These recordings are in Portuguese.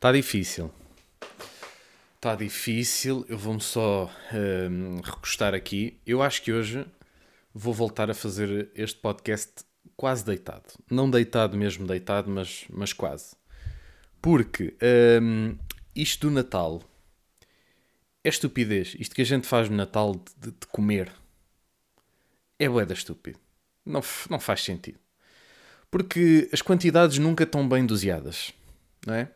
Está difícil. Está difícil. Eu vou-me só um, recostar aqui. Eu acho que hoje vou voltar a fazer este podcast quase deitado. Não deitado mesmo deitado, mas, mas quase. Porque um, isto do Natal é estupidez. Isto que a gente faz no Natal de, de comer é boeda estúpido. Não, não faz sentido. Porque as quantidades nunca estão bem doseadas. Não é?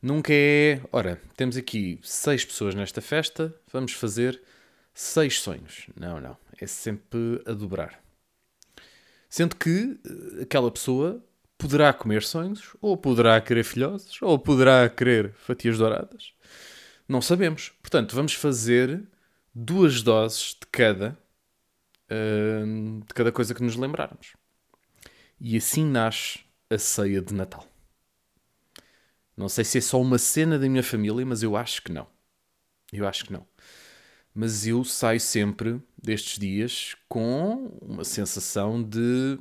Nunca é. Ora, temos aqui seis pessoas nesta festa, vamos fazer seis sonhos. Não, não. É sempre a dobrar. Sendo que eh, aquela pessoa poderá comer sonhos, ou poderá querer filhoses, ou poderá querer fatias douradas. Não sabemos. Portanto, vamos fazer duas doses de cada, uh, de cada coisa que nos lembrarmos. E assim nasce a ceia de Natal. Não sei se é só uma cena da minha família, mas eu acho que não. Eu acho que não. Mas eu saio sempre destes dias com uma sensação de.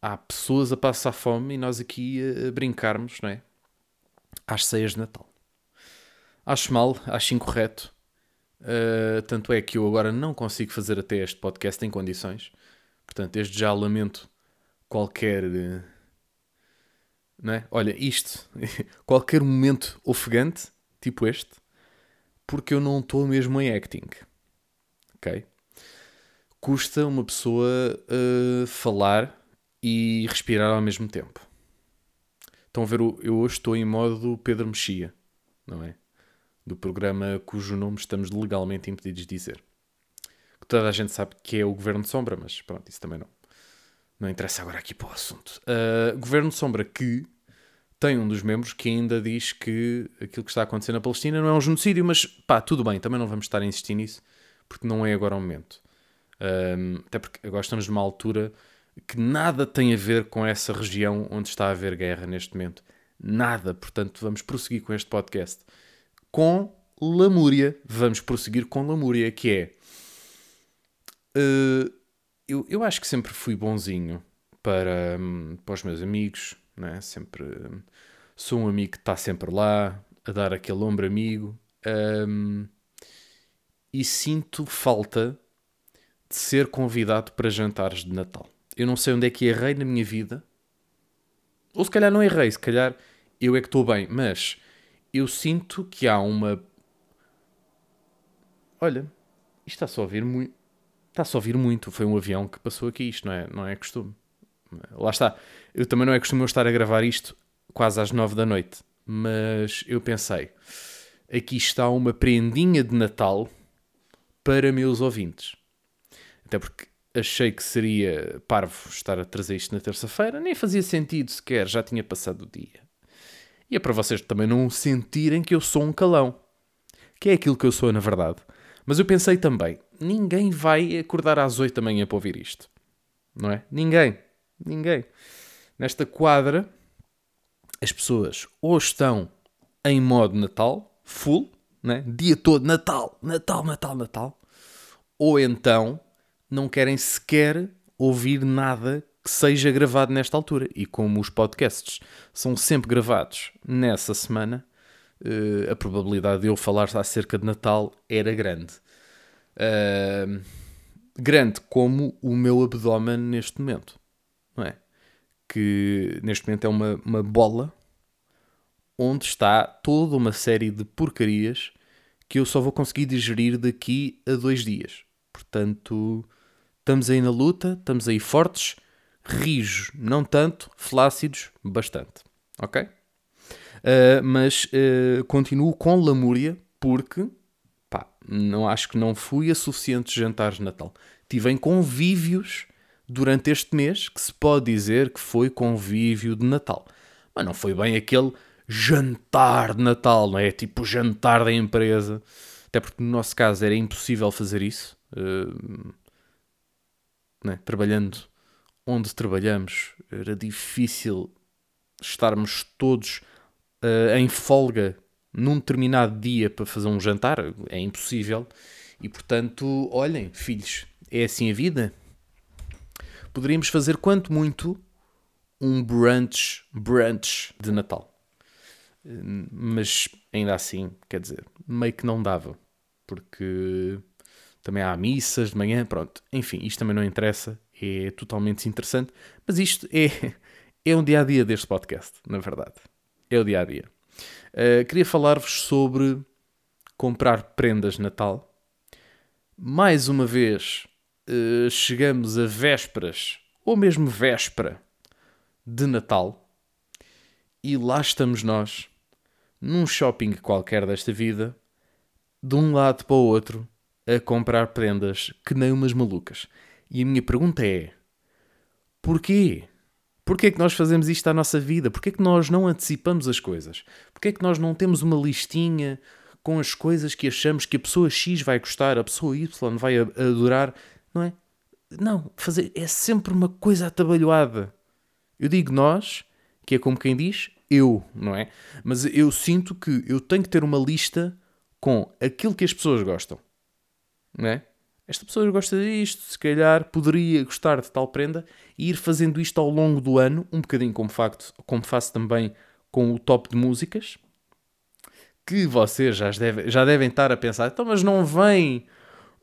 Há pessoas a passar fome e nós aqui a brincarmos, não é? Às ceias de Natal. Acho mal, acho incorreto. Uh, tanto é que eu agora não consigo fazer até este podcast em condições. Portanto, desde já lamento qualquer não é? Olha, isto, qualquer momento ofegante, tipo este, porque eu não estou mesmo em acting. Ok? Custa uma pessoa uh, falar e respirar ao mesmo tempo. Estão a ver, eu hoje estou em modo Pedro Mexia, não é? Do programa cujo nome estamos legalmente impedidos de dizer. Que toda a gente sabe que é o Governo de Sombra, mas pronto, isso também não. Não interessa agora aqui para o assunto. Uh, Governo de Sombra que tem um dos membros que ainda diz que aquilo que está acontecendo na Palestina não é um genocídio, mas pá, tudo bem, também não vamos estar a insistir nisso, porque não é agora o momento. Um, até porque agora estamos numa altura que nada tem a ver com essa região onde está a haver guerra neste momento. Nada. Portanto, vamos prosseguir com este podcast. Com Lamúria. Vamos prosseguir com Lamúria, que é. Uh, eu, eu acho que sempre fui bonzinho para, um, para os meus amigos, né? sempre sou um amigo que está sempre lá a dar aquele ombro amigo um, e sinto falta de ser convidado para jantares de Natal. Eu não sei onde é que errei na minha vida, ou se calhar não errei, se calhar eu é que estou bem, mas eu sinto que há uma. Olha, isto está só a ouvir muito. Está só a ouvir muito. Foi um avião que passou aqui, isto não é, não é costume. Lá está. Eu também não é costume eu estar a gravar isto quase às nove da noite. Mas eu pensei, aqui está uma prendinha de Natal para meus ouvintes. Até porque achei que seria parvo estar a trazer isto na terça-feira, nem fazia sentido sequer, já tinha passado o dia. E é para vocês também não sentirem que eu sou um calão, que é aquilo que eu sou na verdade. Mas eu pensei também, ninguém vai acordar às oito da manhã para ouvir isto. Não é? Ninguém. Ninguém. Nesta quadra, as pessoas ou estão em modo Natal, full, né? dia todo, Natal, Natal, Natal, Natal, ou então não querem sequer ouvir nada que seja gravado nesta altura. E como os podcasts são sempre gravados nessa semana, uh, a probabilidade de eu falar acerca de Natal era grande. Uh, grande como o meu abdômen neste momento não é? Que neste momento é uma, uma bola onde está toda uma série de porcarias que eu só vou conseguir digerir daqui a dois dias. Portanto, estamos aí na luta, estamos aí fortes, rijos, não tanto, flácidos, bastante. Ok? Uh, mas uh, continuo com lamúria porque pá, não acho que não fui a suficientes jantares de Natal. Tive em convívios durante este mês que se pode dizer que foi convívio de Natal. Mas não foi bem aquele jantar de Natal, não é? Tipo jantar da empresa. Até porque no nosso caso era impossível fazer isso. Uh? Trabalhando onde trabalhamos, era difícil estarmos todos uh, em folga num determinado dia para fazer um jantar. É impossível. E portanto, olhem, filhos, é assim a vida poderíamos fazer quanto muito um brunch, brunch de Natal. Mas ainda assim, quer dizer, meio que não dava, porque também há missas de manhã, pronto. Enfim, isto também não interessa, é totalmente interessante, mas isto é, é um dia a dia deste podcast, na verdade. É o dia a dia. Uh, queria falar-vos sobre comprar prendas de Natal. Mais uma vez, uh, chegamos a vésperas, ou mesmo véspera, de Natal. E lá estamos nós, num shopping qualquer desta vida, de um lado para o outro, a comprar prendas que nem umas malucas. E a minha pergunta é: porquê? Porquê é que nós fazemos isto à nossa vida? Porquê é que nós não antecipamos as coisas? Porquê é que nós não temos uma listinha com as coisas que achamos que a pessoa X vai gostar, a pessoa Y vai adorar? Não é? Não, fazer é sempre uma coisa atabalhoada. Eu digo nós, que é como quem diz eu, não é? Mas eu sinto que eu tenho que ter uma lista com aquilo que as pessoas gostam, não é? esta pessoa gosta disto, se calhar poderia gostar de tal prenda e ir fazendo isto ao longo do ano, um bocadinho como, facto, como faço também com o top de músicas, que vocês já, deve, já devem estar a pensar, então, mas não vem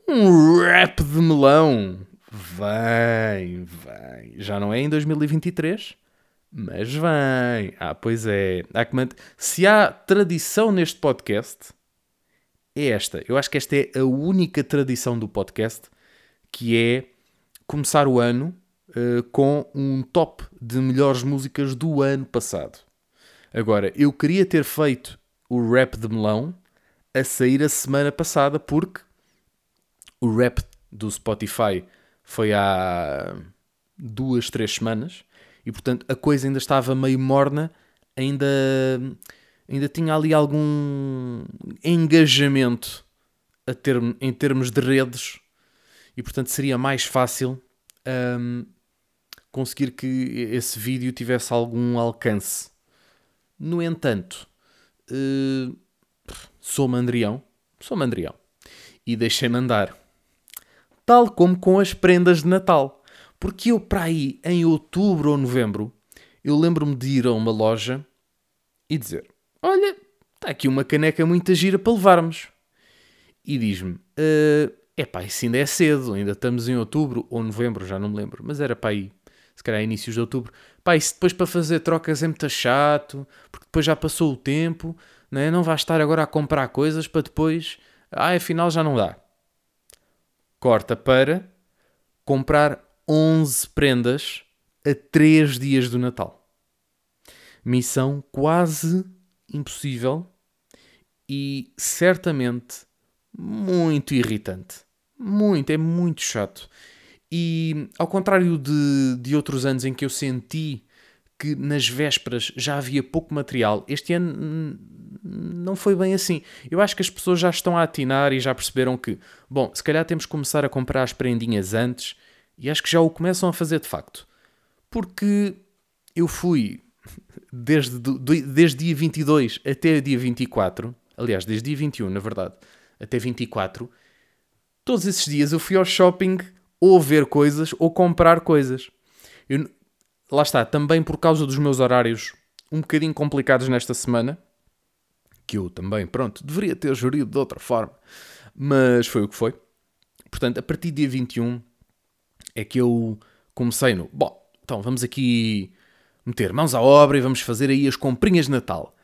um rap de melão? Vem, vem. Já não é em 2023, mas vem. Ah, pois é. Há que. Se há tradição neste podcast, é esta. Eu acho que esta é a única tradição do podcast que é começar o ano uh, com um top de melhores músicas do ano passado. Agora, eu queria ter feito o rap de melão a sair a semana passada porque o rap do Spotify foi há duas, três semanas e portanto a coisa ainda estava meio morna, ainda ainda tinha ali algum engajamento a ter, em termos de redes e portanto seria mais fácil um, conseguir que esse vídeo tivesse algum alcance. No entanto, uh, sou mandrião, sou mandrião e deixei-me andar. Tal como com as prendas de Natal. Porque eu, para aí, em outubro ou novembro, eu lembro-me de ir a uma loja e dizer: Olha, está aqui uma caneca muito gira para levarmos. E diz-me: uh, Epá, isso ainda é cedo, ainda estamos em outubro ou novembro, já não me lembro, mas era para aí, se calhar inícios de outubro. Pá, isso depois para fazer trocas é muito chato, porque depois já passou o tempo, não é? Não vais estar agora a comprar coisas para depois, ah, afinal já não dá. Corta para comprar 11 prendas a 3 dias do Natal. Missão quase impossível e certamente muito irritante. Muito, é muito chato. E ao contrário de, de outros anos em que eu senti que nas vésperas já havia pouco material, este ano não foi bem assim. Eu acho que as pessoas já estão a atinar e já perceberam que, bom, se calhar temos que começar a comprar as prendinhas antes e acho que já o começam a fazer de facto. Porque eu fui desde, desde dia 22 até dia 24, aliás, desde dia 21, na verdade, até 24, todos esses dias eu fui ao shopping ou ver coisas ou comprar coisas. Eu, lá está, também por causa dos meus horários um bocadinho complicados nesta semana, que eu também, pronto, deveria ter gerido de outra forma, mas foi o que foi. Portanto, a partir de dia 21 é que eu comecei no. Bom, então vamos aqui meter mãos à obra e vamos fazer aí as comprinhas de Natal.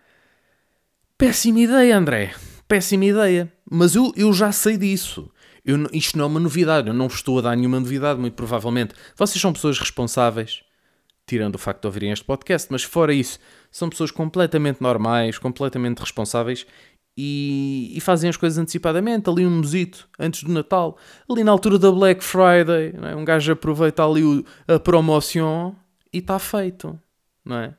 Péssima ideia, André. Péssima ideia. Mas eu, eu já sei disso. Eu, isto não é uma novidade. Eu não vos estou a dar nenhuma novidade, muito provavelmente. Vocês são pessoas responsáveis, tirando o facto de ouvirem este podcast, mas fora isso, são pessoas completamente normais, completamente responsáveis e, e, fazem as coisas antecipadamente, ali um mesito antes do Natal, ali na altura da Black Friday, é? um gajo aproveita ali o, a promoção e está feito não é?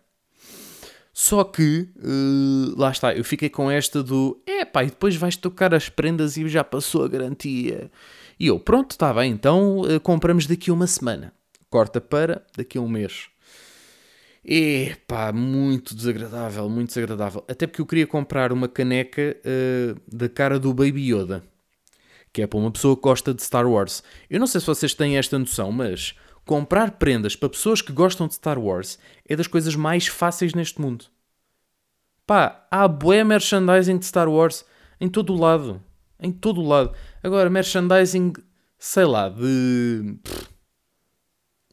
Só que, uh, lá está, eu fiquei com esta do é pá, e depois vais tocar as prendas e já passou a garantia. E eu, pronto, está bem, então uh, compramos daqui a uma semana. Corta para daqui a um mês. É pá, muito desagradável, muito desagradável. Até porque eu queria comprar uma caneca uh, da cara do Baby Yoda, que é para uma pessoa que gosta de Star Wars. Eu não sei se vocês têm esta noção, mas Comprar prendas para pessoas que gostam de Star Wars é das coisas mais fáceis neste mundo. Pá, há bué merchandising de Star Wars em todo o lado. Em todo o lado. Agora, merchandising, sei lá, de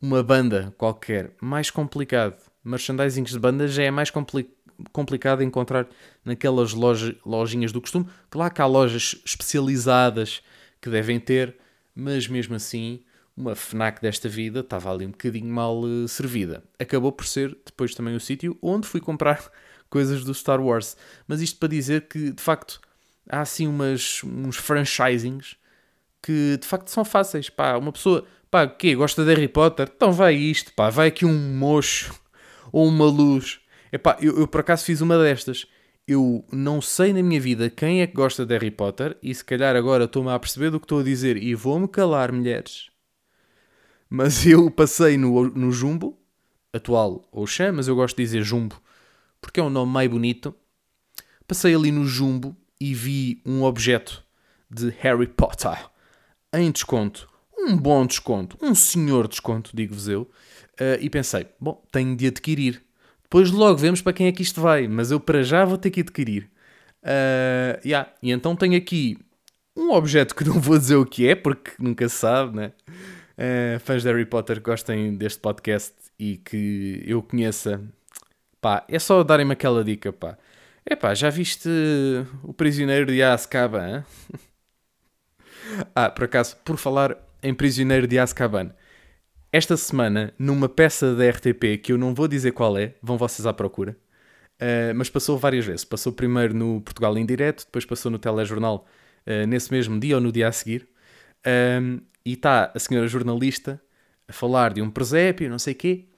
uma banda qualquer, mais complicado. Merchandising de banda já é mais compli complicado encontrar naquelas loja, lojinhas do costume. Claro que há lojas especializadas que devem ter, mas mesmo assim, uma FNAC desta vida estava ali um bocadinho mal uh, servida. Acabou por ser depois também o sítio onde fui comprar coisas do Star Wars. Mas isto para dizer que, de facto, há assim umas, uns franchisings que de facto são fáceis. Pá, uma pessoa, pá, o quê? Gosta de Harry Potter? Então vai isto, pá, vai aqui um mocho ou uma luz. Epá, eu, eu por acaso fiz uma destas. Eu não sei na minha vida quem é que gosta de Harry Potter e se calhar agora estou-me a perceber do que estou a dizer e vou-me calar, mulheres. Mas eu passei no, no Jumbo, atual ou chama, mas eu gosto de dizer Jumbo porque é um nome mais bonito. Passei ali no Jumbo e vi um objeto de Harry Potter em desconto. Um bom desconto, um senhor desconto, digo-vos eu. Uh, e pensei, bom, tenho de adquirir. Depois logo vemos para quem é que isto vai, mas eu para já vou ter que adquirir. Uh, yeah. E então tenho aqui um objeto que não vou dizer o que é, porque nunca se sabe, né? Uh, fãs de Harry Potter gostem deste podcast e que eu conheça Pá, é só darem-me aquela dica, pá. É pá, já viste o prisioneiro de Azkaban? ah, por acaso, por falar em prisioneiro de Azkaban, esta semana, numa peça da RTP, que eu não vou dizer qual é, vão vocês à procura, uh, mas passou várias vezes. Passou primeiro no Portugal em direto, depois passou no telejornal uh, nesse mesmo dia ou no dia a seguir. Um, e está a senhora jornalista a falar de um presépio, não sei quê,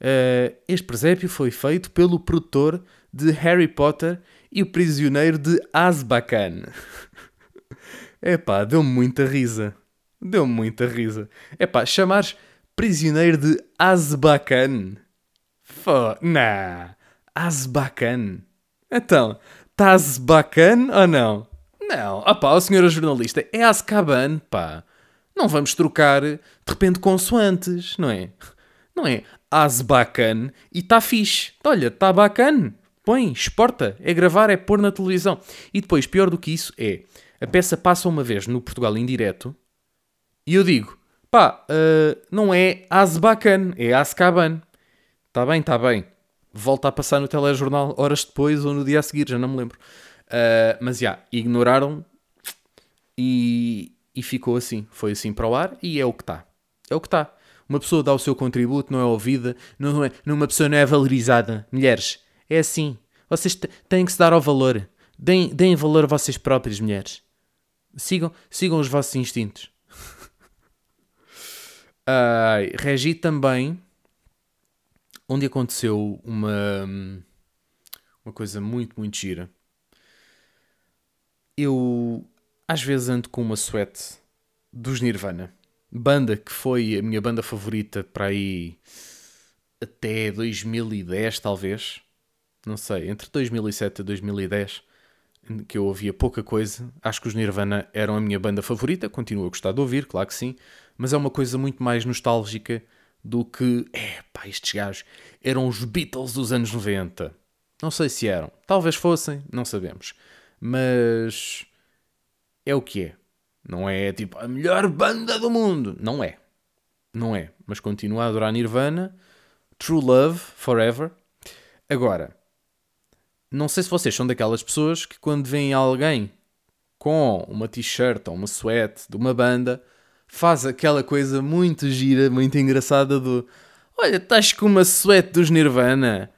Uh, este presépio foi feito pelo produtor de Harry Potter e o prisioneiro de Azkaban. Epá, deu-me muita risa. Deu-me muita risa. Epá, chamares prisioneiro de Azkaban? Fó, nah. Azkaban. Então, estás bacana ou não? Não. Ah pá, o senhor jornalista, é Azkaban, pá. Não vamos trocar de repente consoantes, não é? Não é as bacana e está fixe. Olha, está bacana. Põe, exporta. É gravar, é pôr na televisão. E depois, pior do que isso, é a peça passa uma vez no Portugal em direto e eu digo, pá, uh, não é Azbacan, é Azkaban. Está bem, está bem. Volta a passar no telejornal horas depois ou no dia a seguir, já não me lembro. Uh, mas já, ignoraram e, e ficou assim. Foi assim para o ar e é o que está. É o que está. Uma pessoa dá o seu contributo, não é ouvida, não é, uma pessoa não é valorizada. Mulheres, é assim. Vocês têm que se dar ao valor. Deem, deem valor a vocês próprios, mulheres. Sigam, sigam os vossos instintos. Uh, regi também, onde aconteceu uma, uma coisa muito, muito gira. Eu às vezes ando com uma suéte dos Nirvana banda que foi a minha banda favorita para aí até 2010, talvez. Não sei, entre 2007 e 2010, que eu ouvia pouca coisa. Acho que os Nirvana eram a minha banda favorita, continuo a gostar de ouvir, claro que sim, mas é uma coisa muito mais nostálgica do que, é pá, estes gajos eram os Beatles dos anos 90. Não sei se eram, talvez fossem, não sabemos, mas é o que é. Não é tipo a melhor banda do mundo. Não é. Não é. Mas continua a adorar Nirvana. True Love, Forever. Agora, não sei se vocês são daquelas pessoas que quando veem alguém com uma t-shirt ou uma sweat de uma banda, faz aquela coisa muito gira, muito engraçada do Olha, estás com uma sweat dos Nirvana.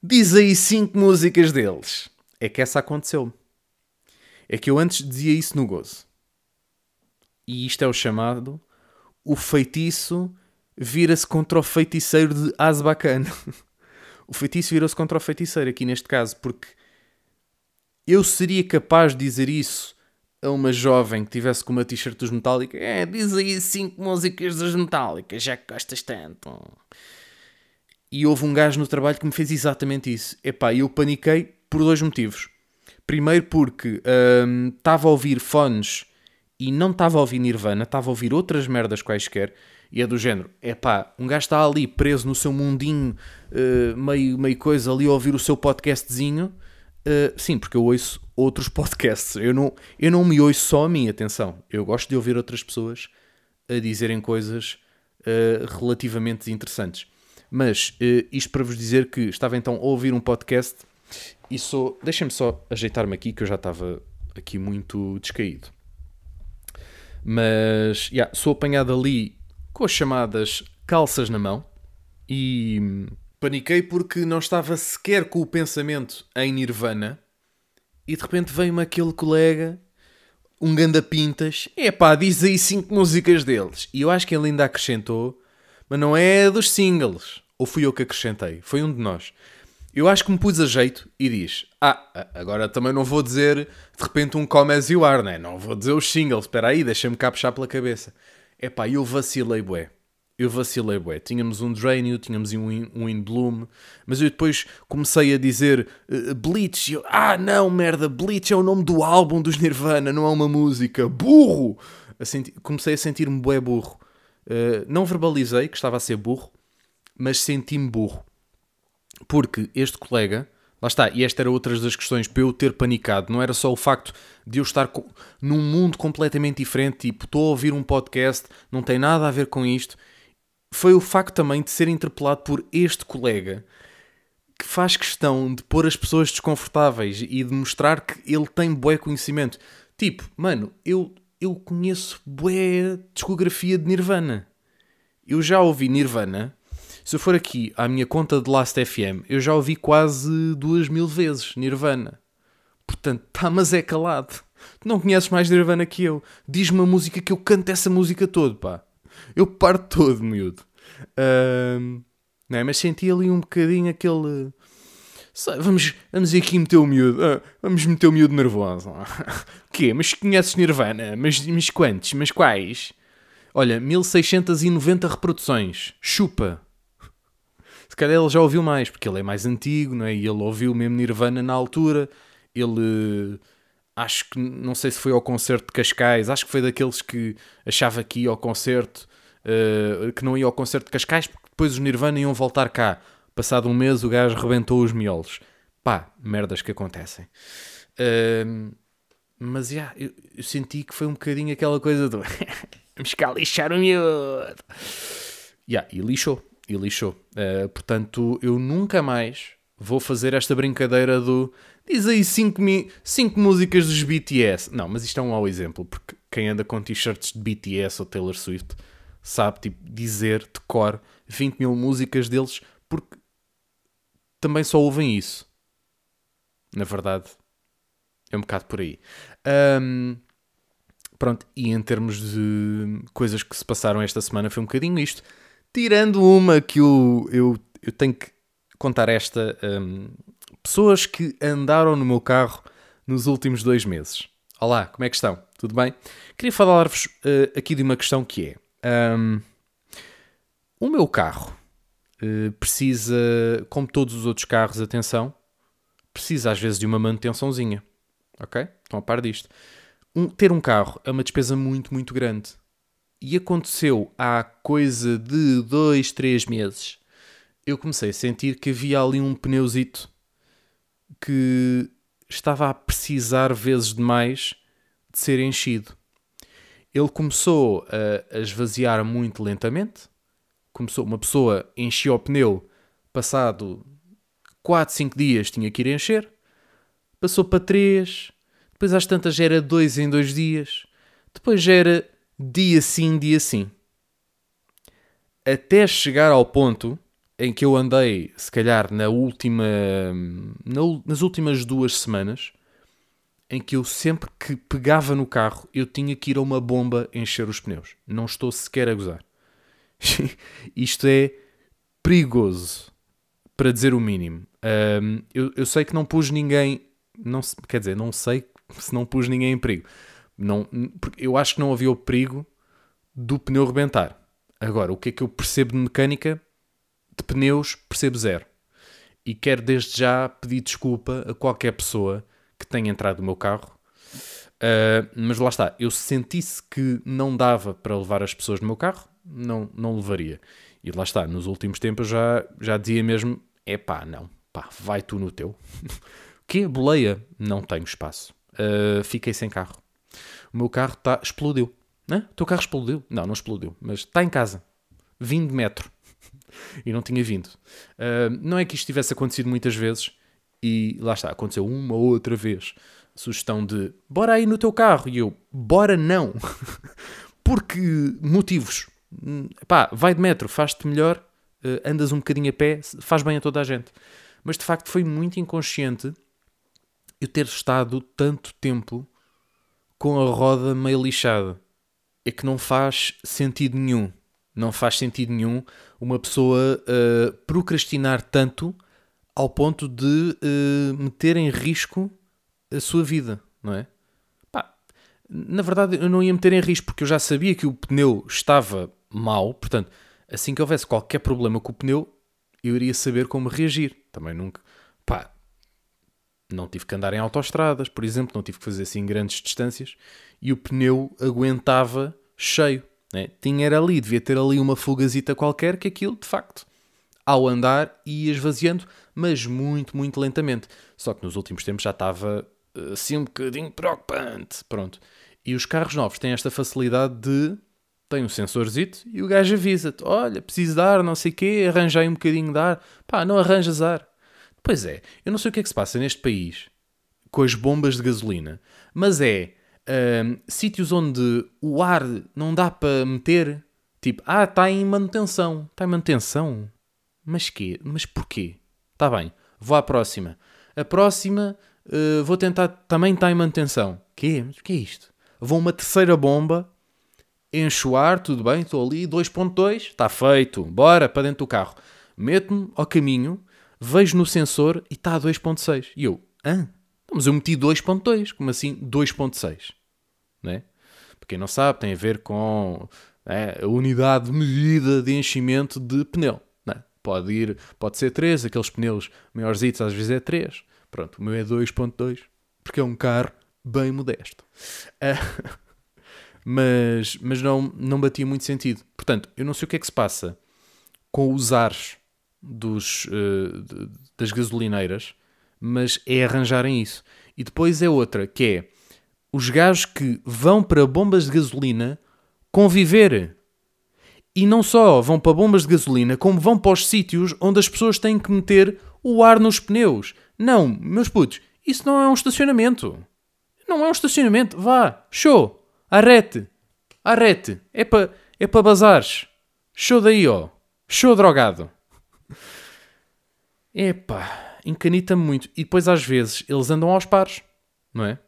Diz aí cinco músicas deles. É que essa aconteceu. É que eu antes dizia isso no gozo. E isto é o chamado: o feitiço vira-se contra o feiticeiro de Azbacan. o feitiço virou-se contra o feiticeiro aqui neste caso, porque eu seria capaz de dizer isso a uma jovem que tivesse com uma t-shirt dos Metallica. É, diz aí cinco músicas dos Metallica, já que gostas tanto. E houve um gajo no trabalho que me fez exatamente isso. Epá, eu paniquei por dois motivos. Primeiro porque estava hum, a ouvir fones e não estava a ouvir Nirvana, estava a ouvir outras merdas quaisquer, E é do género, é pá, um gajo está ali preso no seu mundinho, uh, meio, meio coisa, ali a ouvir o seu podcastzinho. Uh, sim, porque eu ouço outros podcasts. Eu não, eu não me ouço só a mim, atenção. Eu gosto de ouvir outras pessoas a dizerem coisas uh, relativamente interessantes. Mas uh, isto para vos dizer que estava então a ouvir um podcast e sou. Deixem-me só ajeitar-me aqui, que eu já estava aqui muito descaído. Mas yeah, sou apanhado ali com as chamadas calças na mão e paniquei porque não estava sequer com o pensamento em Nirvana e de repente veio-me aquele colega, um ganda pintas, epá, diz aí cinco músicas deles. E eu acho que ele ainda acrescentou, mas não é dos singles. Ou fui eu que acrescentei? Foi um de nós. Eu acho que me pus a jeito e diz: Ah, agora também não vou dizer de repente um Come As You Are, né? Não vou dizer os singles, espera aí, deixa-me cá puxar pela cabeça. Epá, eu vacilei, bué. Eu vacilei, bué. Tínhamos um Drain tínhamos um In, um In Bloom, mas eu depois comecei a dizer uh, Bleach. Eu, ah, não, merda, Bleach é o nome do álbum dos Nirvana, não é uma música. Burro! A senti comecei a sentir-me bué burro. Uh, não verbalizei que estava a ser burro, mas senti-me burro porque este colega, lá está, e esta era outra das questões para eu ter panicado, não era só o facto de eu estar num mundo completamente diferente, tipo, estou a ouvir um podcast, não tem nada a ver com isto, foi o facto também de ser interpelado por este colega que faz questão de pôr as pessoas desconfortáveis e de mostrar que ele tem bué conhecimento. Tipo, mano, eu, eu conheço bué discografia de Nirvana. Eu já ouvi Nirvana se eu for aqui à minha conta de Last FM, eu já ouvi quase duas mil vezes Nirvana. Portanto, tá, mas é calado. Tu não conheces mais Nirvana que eu. Diz-me uma música que eu canto essa música toda, pá. Eu parto todo, miúdo. Uh, não é? Mas senti ali um bocadinho aquele. Vamos, vamos aqui meter o miúdo. Uh, vamos meter o miúdo nervoso. o quê? Mas conheces Nirvana? Mas, mas quantos? Mas quais? Olha, 1690 reproduções. Chupa se calhar ele já ouviu mais, porque ele é mais antigo, não é? E ele ouviu mesmo Nirvana na altura. Ele acho que não sei se foi ao concerto de Cascais, acho que foi daqueles que achava que ia ao concerto, uh, que não ia ao concerto de Cascais, porque depois os Nirvana iam voltar cá. Passado um mês o gajo rebentou os miolos. Pá, merdas que acontecem. Uh, mas já, yeah, eu, eu, senti que foi um bocadinho aquela coisa do vamos cá lixar o miúdo. Yeah, e lixou e lixou. Uh, portanto, eu nunca mais vou fazer esta brincadeira do diz aí 5 cinco músicas dos BTS. Não, mas isto é um mau exemplo, porque quem anda com t-shirts de BTS ou Taylor Swift sabe tipo, dizer de cor 20 mil músicas deles, porque também só ouvem isso. Na verdade, é um bocado por aí. Um, pronto, e em termos de coisas que se passaram esta semana, foi um bocadinho isto. Tirando uma que eu, eu, eu tenho que contar esta. Um, pessoas que andaram no meu carro nos últimos dois meses. Olá, como é que estão? Tudo bem? Queria falar-vos uh, aqui de uma questão que é. Um, o meu carro uh, precisa, como todos os outros carros, atenção, precisa às vezes de uma manutençãozinha. Ok? Estão a par disto. Um, ter um carro é uma despesa muito, muito grande. E aconteceu há coisa de dois, três meses. Eu comecei a sentir que havia ali um pneuzito que estava a precisar vezes demais de ser enchido. Ele começou a, a esvaziar muito lentamente. Começou, uma pessoa enchia o pneu, passado 4, 5 dias tinha que ir encher. Passou para 3, depois às tantas era 2 em 2 dias, depois era dia sim, dia sim. Até chegar ao ponto em que eu andei, se calhar, na última. Na, nas últimas duas semanas, em que eu sempre que pegava no carro, eu tinha que ir a uma bomba encher os pneus. Não estou sequer a gozar. Isto é perigoso, para dizer o mínimo. Um, eu, eu sei que não pus ninguém. Não, quer dizer, não sei se não pus ninguém em perigo. Não, eu acho que não havia o perigo do pneu rebentar. Agora, o que é que eu percebo de mecânica? De pneus, percebo zero. E quero desde já pedir desculpa a qualquer pessoa que tenha entrado no meu carro. Uh, mas lá está, eu sentisse que não dava para levar as pessoas no meu carro, não, não levaria. E lá está, nos últimos tempos já, já dizia mesmo: é pá, não, pá, vai tu no teu. que boleia? Não tenho espaço. Uh, fiquei sem carro. O meu carro tá, explodiu. Hã? O teu carro explodiu? Não, não explodiu, mas está em casa. Vim de metro. e não tinha vindo. Uh, não é que isto tivesse acontecido muitas vezes, e lá está, aconteceu uma ou outra vez. Sugestão de bora aí no teu carro. E eu, bora não. Porque motivos. Pá, vai de metro, faz-te melhor, uh, andas um bocadinho a pé, faz bem a toda a gente. Mas de facto foi muito inconsciente eu ter estado tanto tempo com a roda meio lixada. É que não faz sentido nenhum. Não faz sentido nenhum uma pessoa uh, procrastinar tanto ao ponto de uh, meter em risco a sua vida, não é? Pá, na verdade, eu não ia meter em risco porque eu já sabia que o pneu estava mal, portanto, assim que houvesse qualquer problema com o pneu, eu iria saber como reagir. Também nunca. Pá, não tive que andar em autoestradas, por exemplo, não tive que fazer assim grandes distâncias e o pneu aguentava cheio. Né? Tinha era ali, devia ter ali uma fugazita qualquer que aquilo, de facto, ao andar ia esvaziando, mas muito, muito lentamente. Só que nos últimos tempos já estava assim um bocadinho preocupante. Pronto. E os carros novos têm esta facilidade de. Tem um sensorzito e o gajo avisa-te: olha, preciso dar, não sei o quê, arranjei um bocadinho de ar. Pá, não arranjas ar. Pois é, eu não sei o que é que se passa neste país com as bombas de gasolina, mas é uh, sítios onde o ar não dá para meter, tipo, ah, está em manutenção. Está em manutenção? Mas quê? Mas porquê? Está bem, vou à próxima. A próxima uh, vou tentar, também está em manutenção. Quê? O que é isto? Vou uma terceira bomba, encho ar, tudo bem, estou ali, 2.2, está feito, bora para dentro do carro. Meto-me ao caminho, vejo no sensor e está a 2.6. E eu, hã? Mas eu meti 2.2, como assim 2.6? Né? Para quem não sabe, tem a ver com né, a unidade de medida de enchimento de pneu. Pode ir, pode ser 3, aqueles pneus maiores às vezes é 3. Pronto, o meu é 2.2, porque é um carro bem modesto. Uh, mas mas não, não batia muito sentido. Portanto, eu não sei o que é que se passa com os ares dos, uh, das gasolineiras, mas é arranjarem isso. E depois é outra, que é os gajos que vão para bombas de gasolina conviver. E não só vão para bombas de gasolina, como vão para os sítios onde as pessoas têm que meter o ar nos pneus. Não, meus putos, isso não é um estacionamento. Não é um estacionamento. Vá, show, arrete, arrete. É para é para bazares. Show daí, ó. Show drogado. Epá, encanita-me muito. E depois às vezes eles andam aos pares, não é?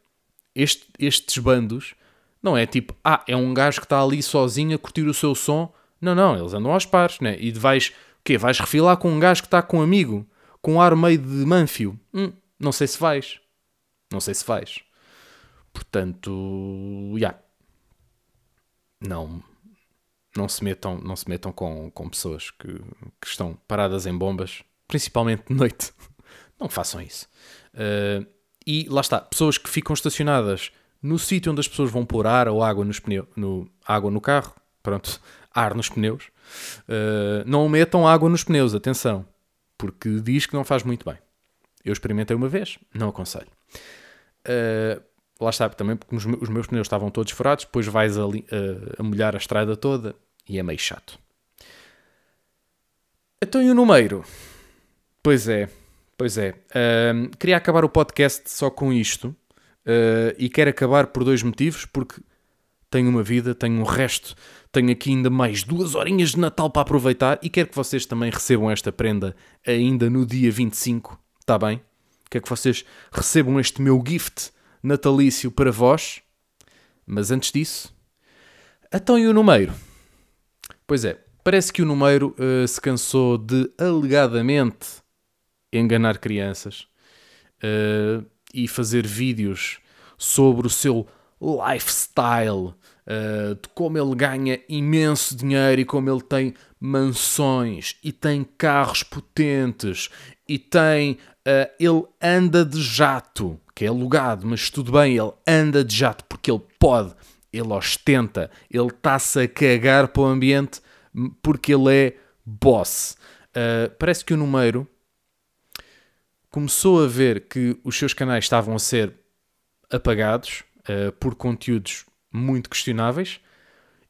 Este, estes bandos não é tipo, ah, é um gajo que está ali sozinho a curtir o seu som. Não, não, eles andam aos pares, né? E vais, o quê? Vais refilar com um gajo que está com um amigo, com um ar meio de manfio. Hum, não sei se vais. Não sei se vais. Portanto, já. Yeah. Não, não se metam, não se metam com, com pessoas que, que estão paradas em bombas, principalmente de noite. Não façam isso. Uh, e lá está, pessoas que ficam estacionadas no sítio onde as pessoas vão pôr ar ou água nos pneus, no, água no carro, pronto, ar nos pneus, uh, não metam água nos pneus, atenção, porque diz que não faz muito bem. Eu experimentei uma vez, não aconselho. Uh, lá está, também porque os meus pneus estavam todos furados, depois vais a, a molhar a estrada toda e é meio chato. Então e o número? Pois é, pois é. Uh, queria acabar o podcast só com isto uh, e quero acabar por dois motivos, porque tenho uma vida, tenho um resto, tenho aqui ainda mais duas horinhas de Natal para aproveitar e quero que vocês também recebam esta prenda ainda no dia 25, está bem? Quero que vocês recebam este meu gift natalício para vós. Mas antes disso, então e o número? Pois é, parece que o número uh, se cansou de alegadamente enganar crianças uh, e fazer vídeos sobre o seu lifestyle, uh, de como ele ganha imenso dinheiro e como ele tem mansões e tem carros potentes e tem. ele anda de jato que é alugado, mas tudo bem, ele anda de jato porque ele pode ele ostenta, ele está-se a cagar para o ambiente porque ele é boss. Uh, parece que o número começou a ver que os seus canais estavam a ser apagados uh, por conteúdos muito questionáveis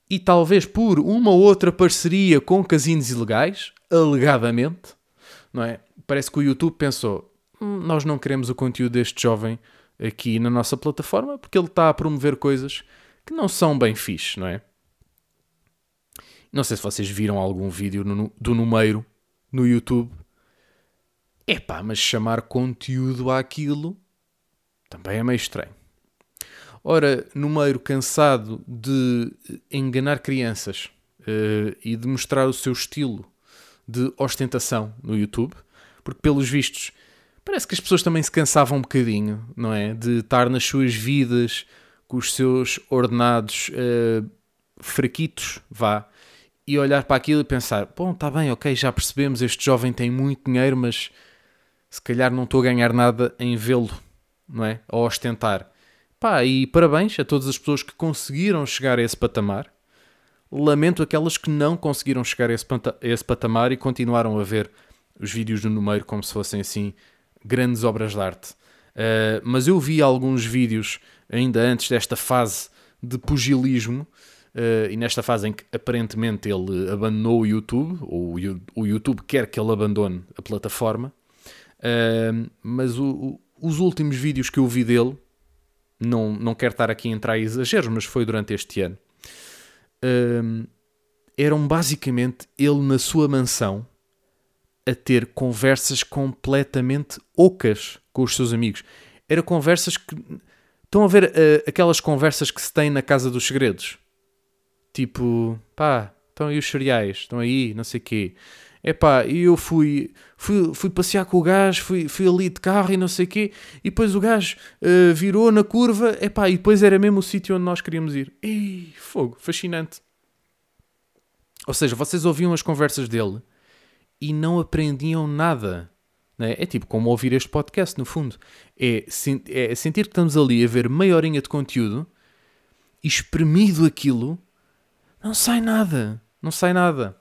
e talvez por uma ou outra parceria com casinos ilegais, alegadamente, não é? Parece que o YouTube pensou: hum, nós não queremos o conteúdo deste jovem aqui na nossa plataforma porque ele está a promover coisas que não são bem fixe, não é? Não sei se vocês viram algum vídeo do número no YouTube. Epá, mas chamar conteúdo àquilo também é meio estranho. Ora, número cansado de enganar crianças uh, e de mostrar o seu estilo de ostentação no YouTube, porque pelos vistos parece que as pessoas também se cansavam um bocadinho, não é? De estar nas suas vidas com os seus ordenados uh, fraquitos, vá, e olhar para aquilo e pensar: bom, está bem, ok, já percebemos, este jovem tem muito dinheiro, mas se calhar não estou a ganhar nada em vê-lo, não é? A ostentar. Pá, e parabéns a todas as pessoas que conseguiram chegar a esse patamar. Lamento aquelas que não conseguiram chegar a esse, a esse patamar e continuaram a ver os vídeos do número como se fossem assim grandes obras de arte. Uh, mas eu vi alguns vídeos ainda antes desta fase de pugilismo Uh, e nesta fase em que aparentemente ele abandonou o YouTube, ou o YouTube quer que ele abandone a plataforma, uh, mas o, o, os últimos vídeos que eu vi dele, não, não quero estar aqui a entrar em exageros, mas foi durante este ano, uh, eram basicamente ele na sua mansão a ter conversas completamente ocas com os seus amigos. Eram conversas que. Estão a ver aquelas conversas que se tem na Casa dos Segredos? Tipo, pá, estão aí os cereais, estão aí, não sei o quê. É pá, e eu fui, fui, fui passear com o gajo, fui, fui ali de carro e não sei o quê, e depois o gajo uh, virou na curva, é pá, e depois era mesmo o sítio onde nós queríamos ir. Ei, fogo, fascinante. Ou seja, vocês ouviam as conversas dele e não aprendiam nada. É? é tipo como ouvir este podcast, no fundo. É, é sentir que estamos ali a ver meia horinha de conteúdo, espremido aquilo não sai nada. Não sai nada.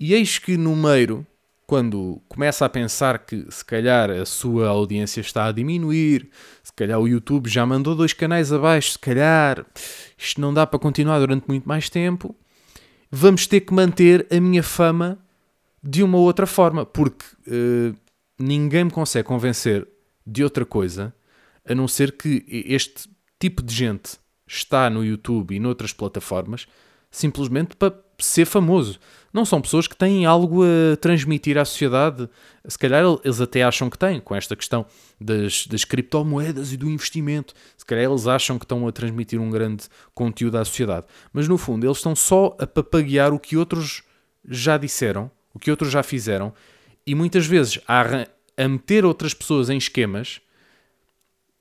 E eis que no meio, quando começa a pensar que se calhar a sua audiência está a diminuir, se calhar o YouTube já mandou dois canais abaixo, se calhar isto não dá para continuar durante muito mais tempo, vamos ter que manter a minha fama de uma outra forma, porque uh, ninguém me consegue convencer de outra coisa a não ser que este tipo de gente está no YouTube e noutras plataformas simplesmente para ser famoso. Não são pessoas que têm algo a transmitir à sociedade. Se calhar eles até acham que têm, com esta questão das, das criptomoedas e do investimento. Se calhar eles acham que estão a transmitir um grande conteúdo à sociedade. Mas no fundo, eles estão só a papaguear o que outros já disseram, o que outros já fizeram, e muitas vezes a, a meter outras pessoas em esquemas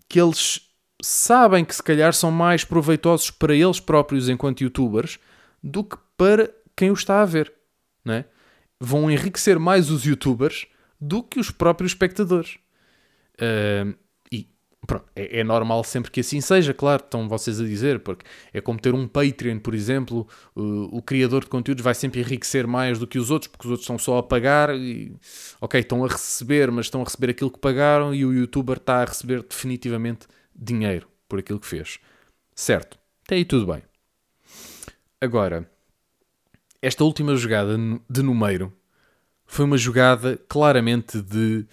que eles sabem que se calhar são mais proveitosos para eles próprios enquanto youtubers do que para quem o está a ver. Não é? Vão enriquecer mais os youtubers do que os próprios espectadores. Uh, e pronto, é, é, normal sempre que assim seja, claro, estão vocês a dizer, porque é como ter um Patreon, por exemplo, uh, o criador de conteúdos vai sempre enriquecer mais do que os outros, porque os outros estão só a pagar e, ok, estão a receber, mas estão a receber aquilo que pagaram e o youtuber está a receber definitivamente dinheiro por aquilo que fez. Certo, até aí tudo bem. Agora, esta última jogada de número foi uma jogada claramente de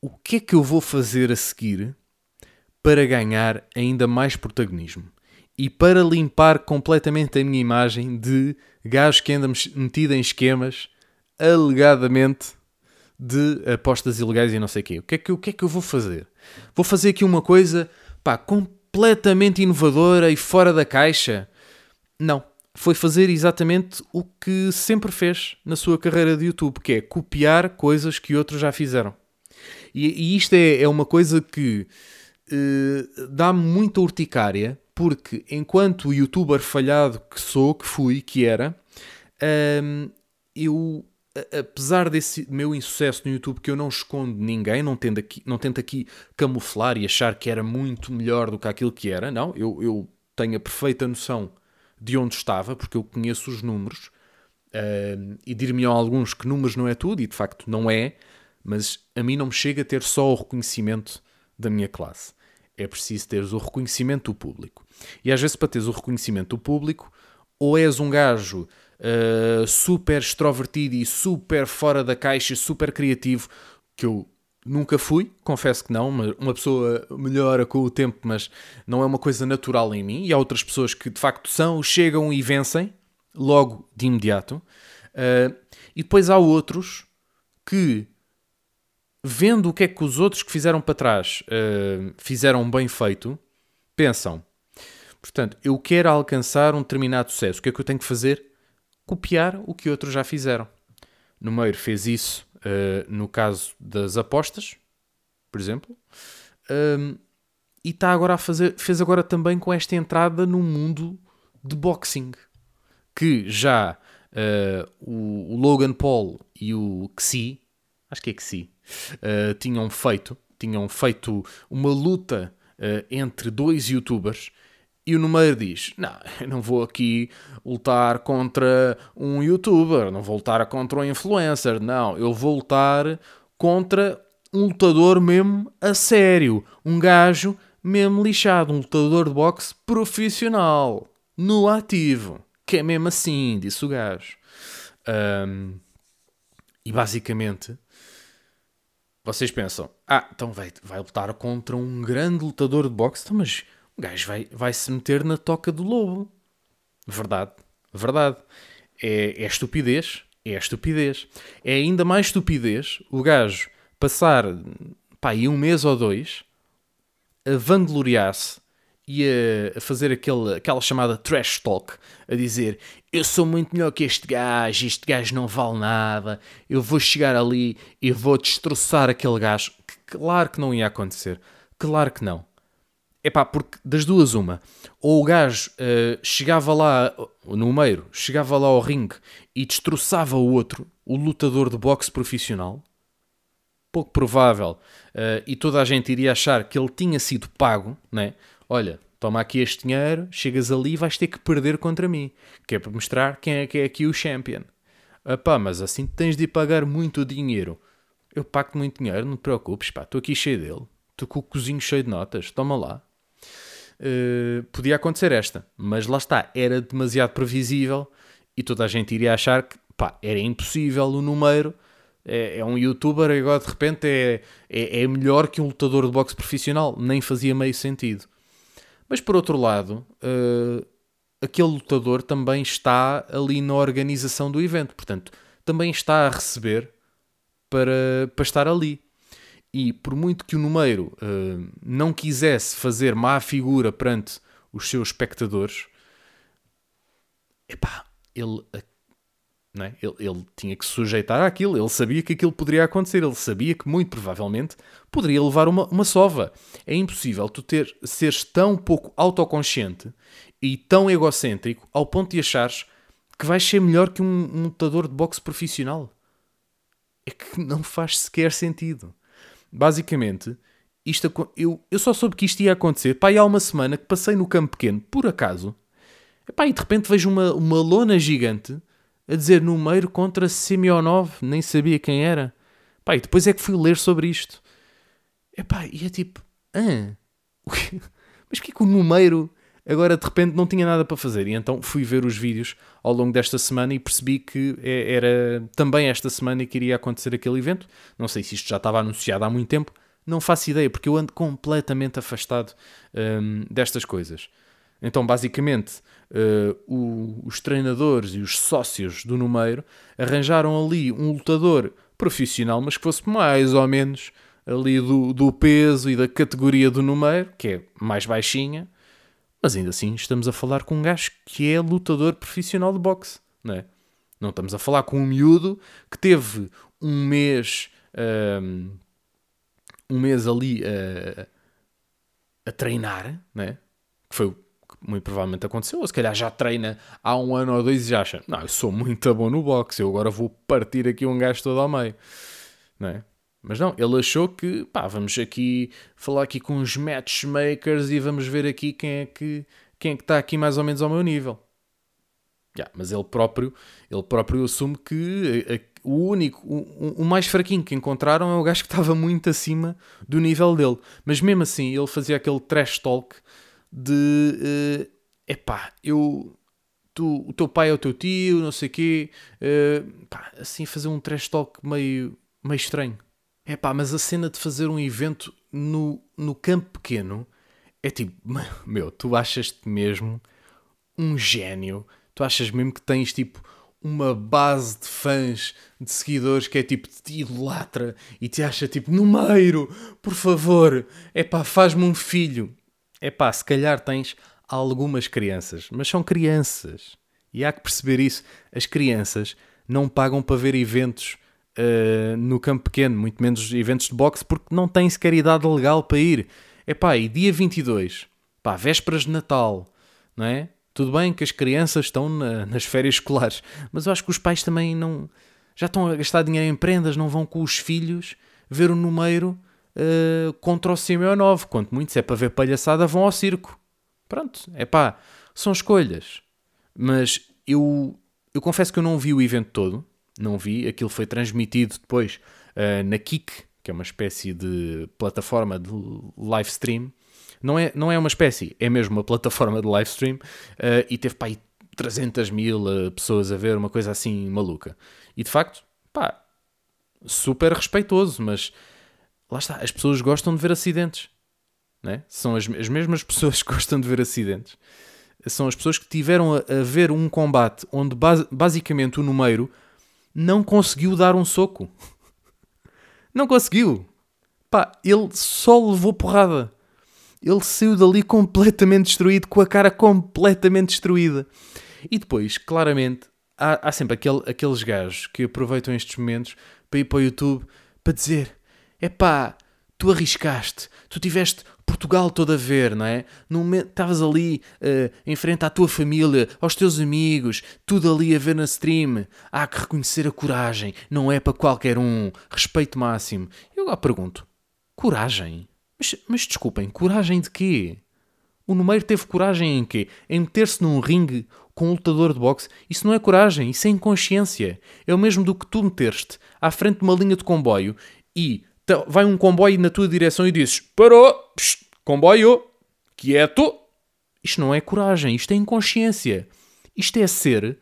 o que é que eu vou fazer a seguir para ganhar ainda mais protagonismo e para limpar completamente a minha imagem de gajo que anda metido em esquemas alegadamente de apostas ilegais e não sei o quê. O que é que, o que, é que eu vou fazer? Vou fazer aqui uma coisa pá, completamente inovadora e fora da caixa? Não foi fazer exatamente o que sempre fez na sua carreira de YouTube, que é copiar coisas que outros já fizeram. E, e isto é, é, uma coisa que uh, dá-me muita urticária, porque enquanto youtuber falhado que sou, que fui, que era, um, eu, apesar desse meu insucesso no YouTube, que eu não escondo ninguém, não tento aqui, não tento aqui camuflar e achar que era muito melhor do que aquilo que era, não, eu, eu tenho a perfeita noção de onde estava, porque eu conheço os números, uh, e dir-me alguns que números não é tudo, e de facto não é, mas a mim não me chega a ter só o reconhecimento da minha classe. É preciso teres o reconhecimento do público. E às vezes, para teres o reconhecimento do público, ou és um gajo uh, super extrovertido e super fora da caixa, super criativo, que eu nunca fui, confesso que não. Uma pessoa melhora com o tempo, mas não é uma coisa natural em mim. E há outras pessoas que de facto são, chegam e vencem logo de imediato. Uh, e depois há outros que, vendo o que é que os outros que fizeram para trás uh, fizeram bem feito, pensam: portanto, eu quero alcançar um determinado sucesso. O que é que eu tenho que fazer? Copiar o que outros já fizeram. Numeiro fez isso uh, no caso das apostas, por exemplo, um, e está agora a fazer, fez agora também com esta entrada no mundo de boxing, que já uh, o, o, Logan Paul e o Xi, acho que é Xi, uh, tinham feito, tinham feito uma luta entre dois youtubers e o número diz: Não, eu não vou aqui lutar contra um youtuber, não vou lutar contra um influencer, não, eu vou lutar contra um lutador mesmo a sério, um gajo mesmo lixado, um lutador de boxe profissional, no ativo, que é mesmo assim, disse o gajo. Um, e basicamente, vocês pensam: Ah, então vai, vai lutar contra um grande lutador de boxe, então, mas o gajo vai, vai se meter na toca do lobo. Verdade, verdade. É, é estupidez, é estupidez. É ainda mais estupidez o gajo passar pá, aí um mês ou dois a vangloriar-se e a, fazer aquele, aquela chamada trash talk, a dizer eu sou muito melhor que este gajo, este gajo não vale nada, eu vou chegar ali e vou destroçar aquele gajo. Claro que não ia acontecer, claro que não. É pá, porque das duas, uma. Ou o gajo uh, chegava lá, no número, chegava lá ao ringue e destroçava o outro, o lutador de boxe profissional. Pouco provável. Uh, e toda a gente iria achar que ele tinha sido pago, né? Olha, toma aqui este dinheiro, chegas ali e vais ter que perder contra mim. Que é para mostrar quem é que é aqui o champion. Epá, mas assim tens de pagar muito dinheiro. Eu pago muito dinheiro, não te preocupes, pá, estou aqui cheio dele. Estou com o cozinho cheio de notas, toma lá. Eh, podia acontecer esta, mas lá está, era demasiado previsível e toda a gente iria achar que pá, era impossível o número. É, é um youtuber e agora de repente é, é, é, melhor que um lutador de boxe profissional, nem fazia meio sentido. Mas por outro lado, uh, aquele lutador também está ali na organização do evento, portanto, também está a receber para, para estar ali. E por muito que o número uh, não quisesse fazer má figura perante os seus espectadores, epá, ele, não é? ele, ele tinha que se sujeitar àquilo, ele sabia que aquilo poderia acontecer, ele sabia que muito provavelmente poderia levar uma, uma sova. É impossível tu ter, seres tão pouco autoconsciente e tão egocêntrico ao ponto de achares que vais ser melhor que um, um lutador de boxe profissional. É que não faz sequer sentido. Basicamente, isto, eu, eu só soube que isto ia acontecer. Pá, há uma semana que passei no campo pequeno, por acaso, pá, e de repente vejo uma, uma lona gigante a dizer número contra Semionov, nem sabia quem era. Pá, e depois é que fui ler sobre isto. Epá, e é tipo, ah, mas que é que o número agora de repente não tinha nada para fazer? E então fui ver os vídeos ao longo desta semana e percebi que é, era também esta semana que iria acontecer aquele evento. Não sei se isto já estava anunciado há muito tempo, não faço ideia, porque eu ando completamente afastado um, destas coisas. Então, basicamente, uh, o, os treinadores e os sócios do Numeiro arranjaram ali um lutador profissional, mas que fosse mais ou menos ali do, do peso e da categoria do Numeiro, que é mais baixinha, mas ainda assim estamos a falar com um gajo que é lutador profissional de boxe, não é? Não estamos a falar com um miúdo que teve um mês, um, um mês ali a, a treinar, né? que foi o que muito provavelmente aconteceu, ou se calhar já treina há um ano ou dois e já acha, não, eu sou muito bom no boxe, eu agora vou partir aqui um gajo todo ao meio, não é? Mas não, ele achou que, pá, vamos aqui falar aqui com os matchmakers e vamos ver aqui quem é que, quem é que está aqui mais ou menos ao meu nível. Yeah, mas ele próprio, ele próprio assume que a, a, o único, o, o, mais fraquinho que encontraram é o gajo que estava muito acima do nível dele. Mas mesmo assim, ele fazia aquele trash talk de uh, epá, eu. Tu, o teu pai é o teu tio, não sei o quê. Uh, pá, assim, fazer um trash talk meio, meio estranho. Epá, mas a cena de fazer um evento no, no campo pequeno é tipo, meu, tu achas-te mesmo um gênio tu achas mesmo que tens tipo uma base de fãs, de seguidores que é tipo te idolatra e te acha tipo Numeiro, por favor, é pá, faz-me um filho. É pá, se calhar tens algumas crianças, mas são crianças e há que perceber isso. As crianças não pagam para ver eventos uh, no campo pequeno, muito menos eventos de boxe, porque não têm sequer idade legal para ir. É pá, e dia 22, pá, vésperas de Natal, não é? Tudo bem que as crianças estão na, nas férias escolares, mas eu acho que os pais também não. Já estão a gastar dinheiro em prendas, não vão com os filhos ver o número uh, contra o Simeon 9. Quanto muito, se é para ver palhaçada, vão ao circo. Pronto, é pá, são escolhas. Mas eu, eu confesso que eu não vi o evento todo, não vi, aquilo foi transmitido depois uh, na Kik, que é uma espécie de plataforma de live stream, não é, não é uma espécie, é mesmo uma plataforma de live stream uh, e teve pá, aí 300 mil uh, pessoas a ver, uma coisa assim maluca. E de facto, pá, super respeitoso, mas lá está, as pessoas gostam de ver acidentes. Né? São as, as mesmas pessoas que gostam de ver acidentes. São as pessoas que tiveram a, a ver um combate onde bas, basicamente o número não conseguiu dar um soco. Não conseguiu. Pá, ele só levou porrada ele saiu dali completamente destruído, com a cara completamente destruída. E depois, claramente, há, há sempre aquele, aqueles gajos que aproveitam estes momentos para ir para o YouTube para dizer: é pá, tu arriscaste, tu tiveste Portugal todo a ver, não é? Estavas ali uh, em frente à tua família, aos teus amigos, tudo ali a ver na stream. Há que reconhecer a coragem, não é para qualquer um. Respeito máximo. Eu agora pergunto: coragem? Mas, mas desculpem, coragem de quê? O Numeiro teve coragem em quê? Em meter-se num ringue com um lutador de boxe? Isso não é coragem, isso é inconsciência. É o mesmo do que tu meter-te à frente de uma linha de comboio e vai um comboio na tua direção e dizes parou, psh, comboio, quieto. Isto não é coragem, isto é inconsciência. Isto é ser,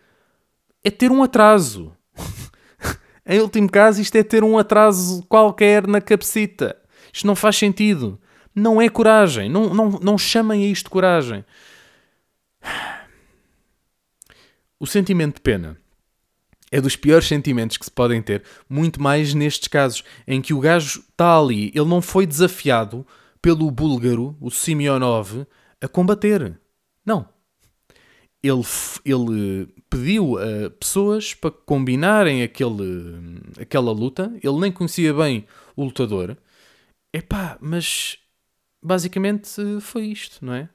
é ter um atraso. em último caso, isto é ter um atraso qualquer na cabecita. Isto não faz sentido. Não é coragem. Não, não, não chamem a isto coragem. O sentimento de pena é dos piores sentimentos que se podem ter, muito mais nestes casos em que o gajo está ali, ele não foi desafiado pelo búlgaro, o Simeonov, a combater. Não. Ele, ele pediu a pessoas para combinarem aquele, aquela luta. Ele nem conhecia bem o lutador. Epá, mas basicamente foi isto, não é?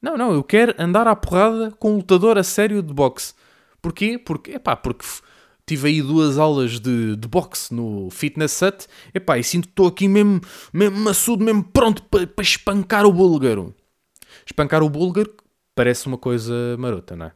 Não, não, eu quero andar à porrada com um lutador a sério de boxe. Porquê? Porque, epá, porque tive aí duas aulas de, de boxe no Fitness Hut, epá, e sinto que estou aqui mesmo, mesmo maçudo, mesmo pronto para, para espancar o búlgaro. Espancar o búlgaro parece uma coisa marota, não é?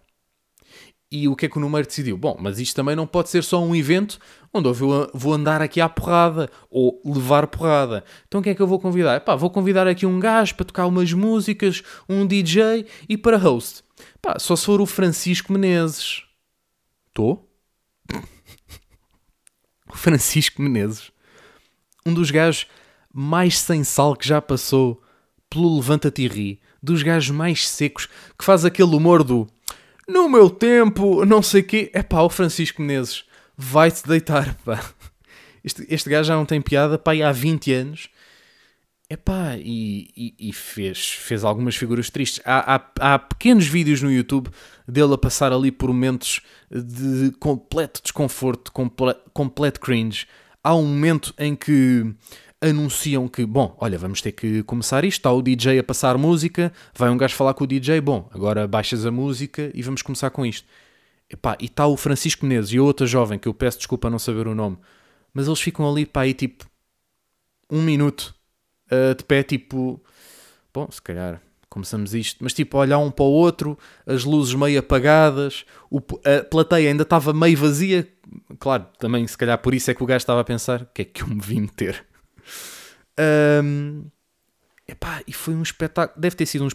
E o que é que o número decidiu? Bom, mas isto também não pode ser só um evento onde eu vou, andar aqui à porrada ou levar porrada. Então quem é que eu vou convidar? Pá, vou convidar aqui um gajo para tocar umas músicas, um DJ e para host. Pá, só se for o Francisco Menezes. Estou? Francisco Menezes. Um dos gajos mais sem sal que já passou pelo Levanta-te e Ri. Dos gajos mais secos que faz aquele humor do no meu tempo, não sei quê. É pá, o Francisco Menezes vai-se deitar, pá. Este, este gajo já não tem piada, pá, há 20 anos. É pá, e, e, e, fez, fez algumas figuras tristes. Há, há, há, pequenos vídeos no YouTube dele a passar ali por momentos de completo desconforto, completo, completo cringe. Há um momento em que anunciam que, bom, olha, vamos ter que começar isto. Está o DJ a passar música, vai um gajo falar com o DJ, bom, agora baixas a música e vamos começar com isto. Epá, e está o Francisco Menezes e a outra jovem, que eu peço desculpa não saber o nome, mas eles ficam ali, pá, aí tipo, um minuto uh, de pé, tipo, bom, se calhar começamos isto, mas tipo, olhar um para o outro, as luzes meio apagadas, o, a plateia ainda estava meio vazia. Claro, também se calhar por isso é que o gajo estava a pensar: o que é que eu me vim meter? Um, epá, e foi um espetáculo, deve ter sido um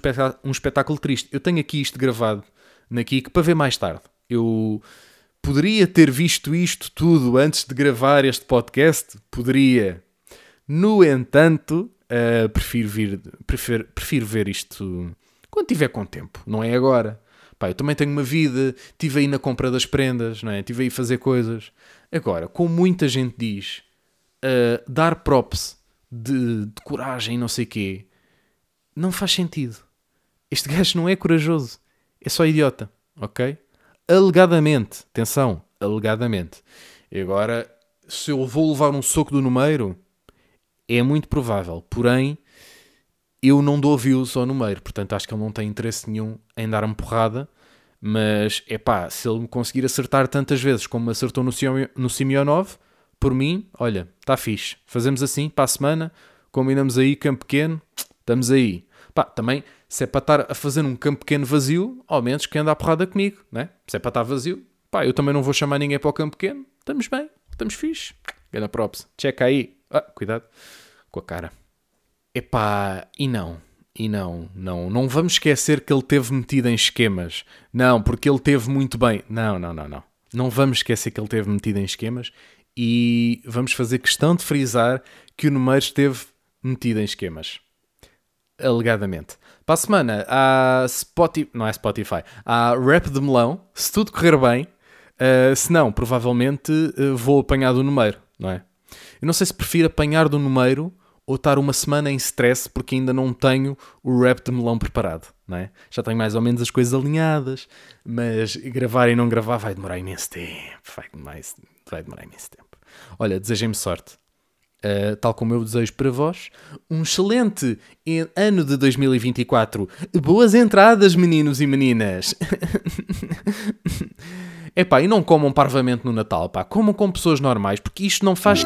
um espetáculo triste. Eu tenho aqui isto gravado na Kik para ver mais tarde. Eu poderia ter visto isto tudo antes de gravar este podcast? Poderia. No entanto, uh, prefiro, vir, prefiro, prefiro ver isto quando tiver com tempo, não é agora. Pá, eu também tenho uma vida, estive aí na compra das prendas, não é? estive aí a fazer coisas. Agora, como muita gente diz, uh, dar props de, de coragem não sei quê, não faz sentido. Este gajo não é corajoso, é só idiota, ok? Alegadamente, atenção, alegadamente. E agora, se eu vou levar um soco do número, é muito provável. Porém, eu não dou views ao número, portanto acho que ele não tem interesse nenhum em dar-me porrada. Mas é pá, se ele me conseguir acertar tantas vezes como acertou no, no Simeonov, por mim, olha, está fixe. Fazemos assim para a semana, combinamos aí campo pequeno, estamos aí. Pá, também, se é para estar a fazer um campo pequeno vazio, ao menos que anda a porrada comigo, né? Se é para estar vazio, pá, eu também não vou chamar ninguém para o campo pequeno, estamos bem, estamos fixe. Gana props, checa aí. Ah, cuidado com a cara. Epá, e não, e não, não, não vamos esquecer que ele teve metido em esquemas. Não, porque ele teve muito bem. Não, não, não, não. Não vamos esquecer que ele teve metido em esquemas e vamos fazer questão de frisar que o Numeiros esteve metido em esquemas. Alegadamente. Para a semana, há Spotify, não é Spotify, há Rap de Melão, se tudo correr bem. Uh, se não, provavelmente uh, vou apanhar do número, não é? Eu não sei se prefiro apanhar do número ou estar uma semana em stress porque ainda não tenho o rap de melão preparado, não é? Já tenho mais ou menos as coisas alinhadas, mas gravar e não gravar vai demorar imenso tempo, vai demorar, vai demorar imenso tempo. Olha, desejem-me sorte. Uh, tal como eu desejo para vós, um excelente ano de 2024. Boas entradas, meninos e meninas! Epá, e não comam parvamente no Natal, pá. Comam com pessoas normais, porque isto não faz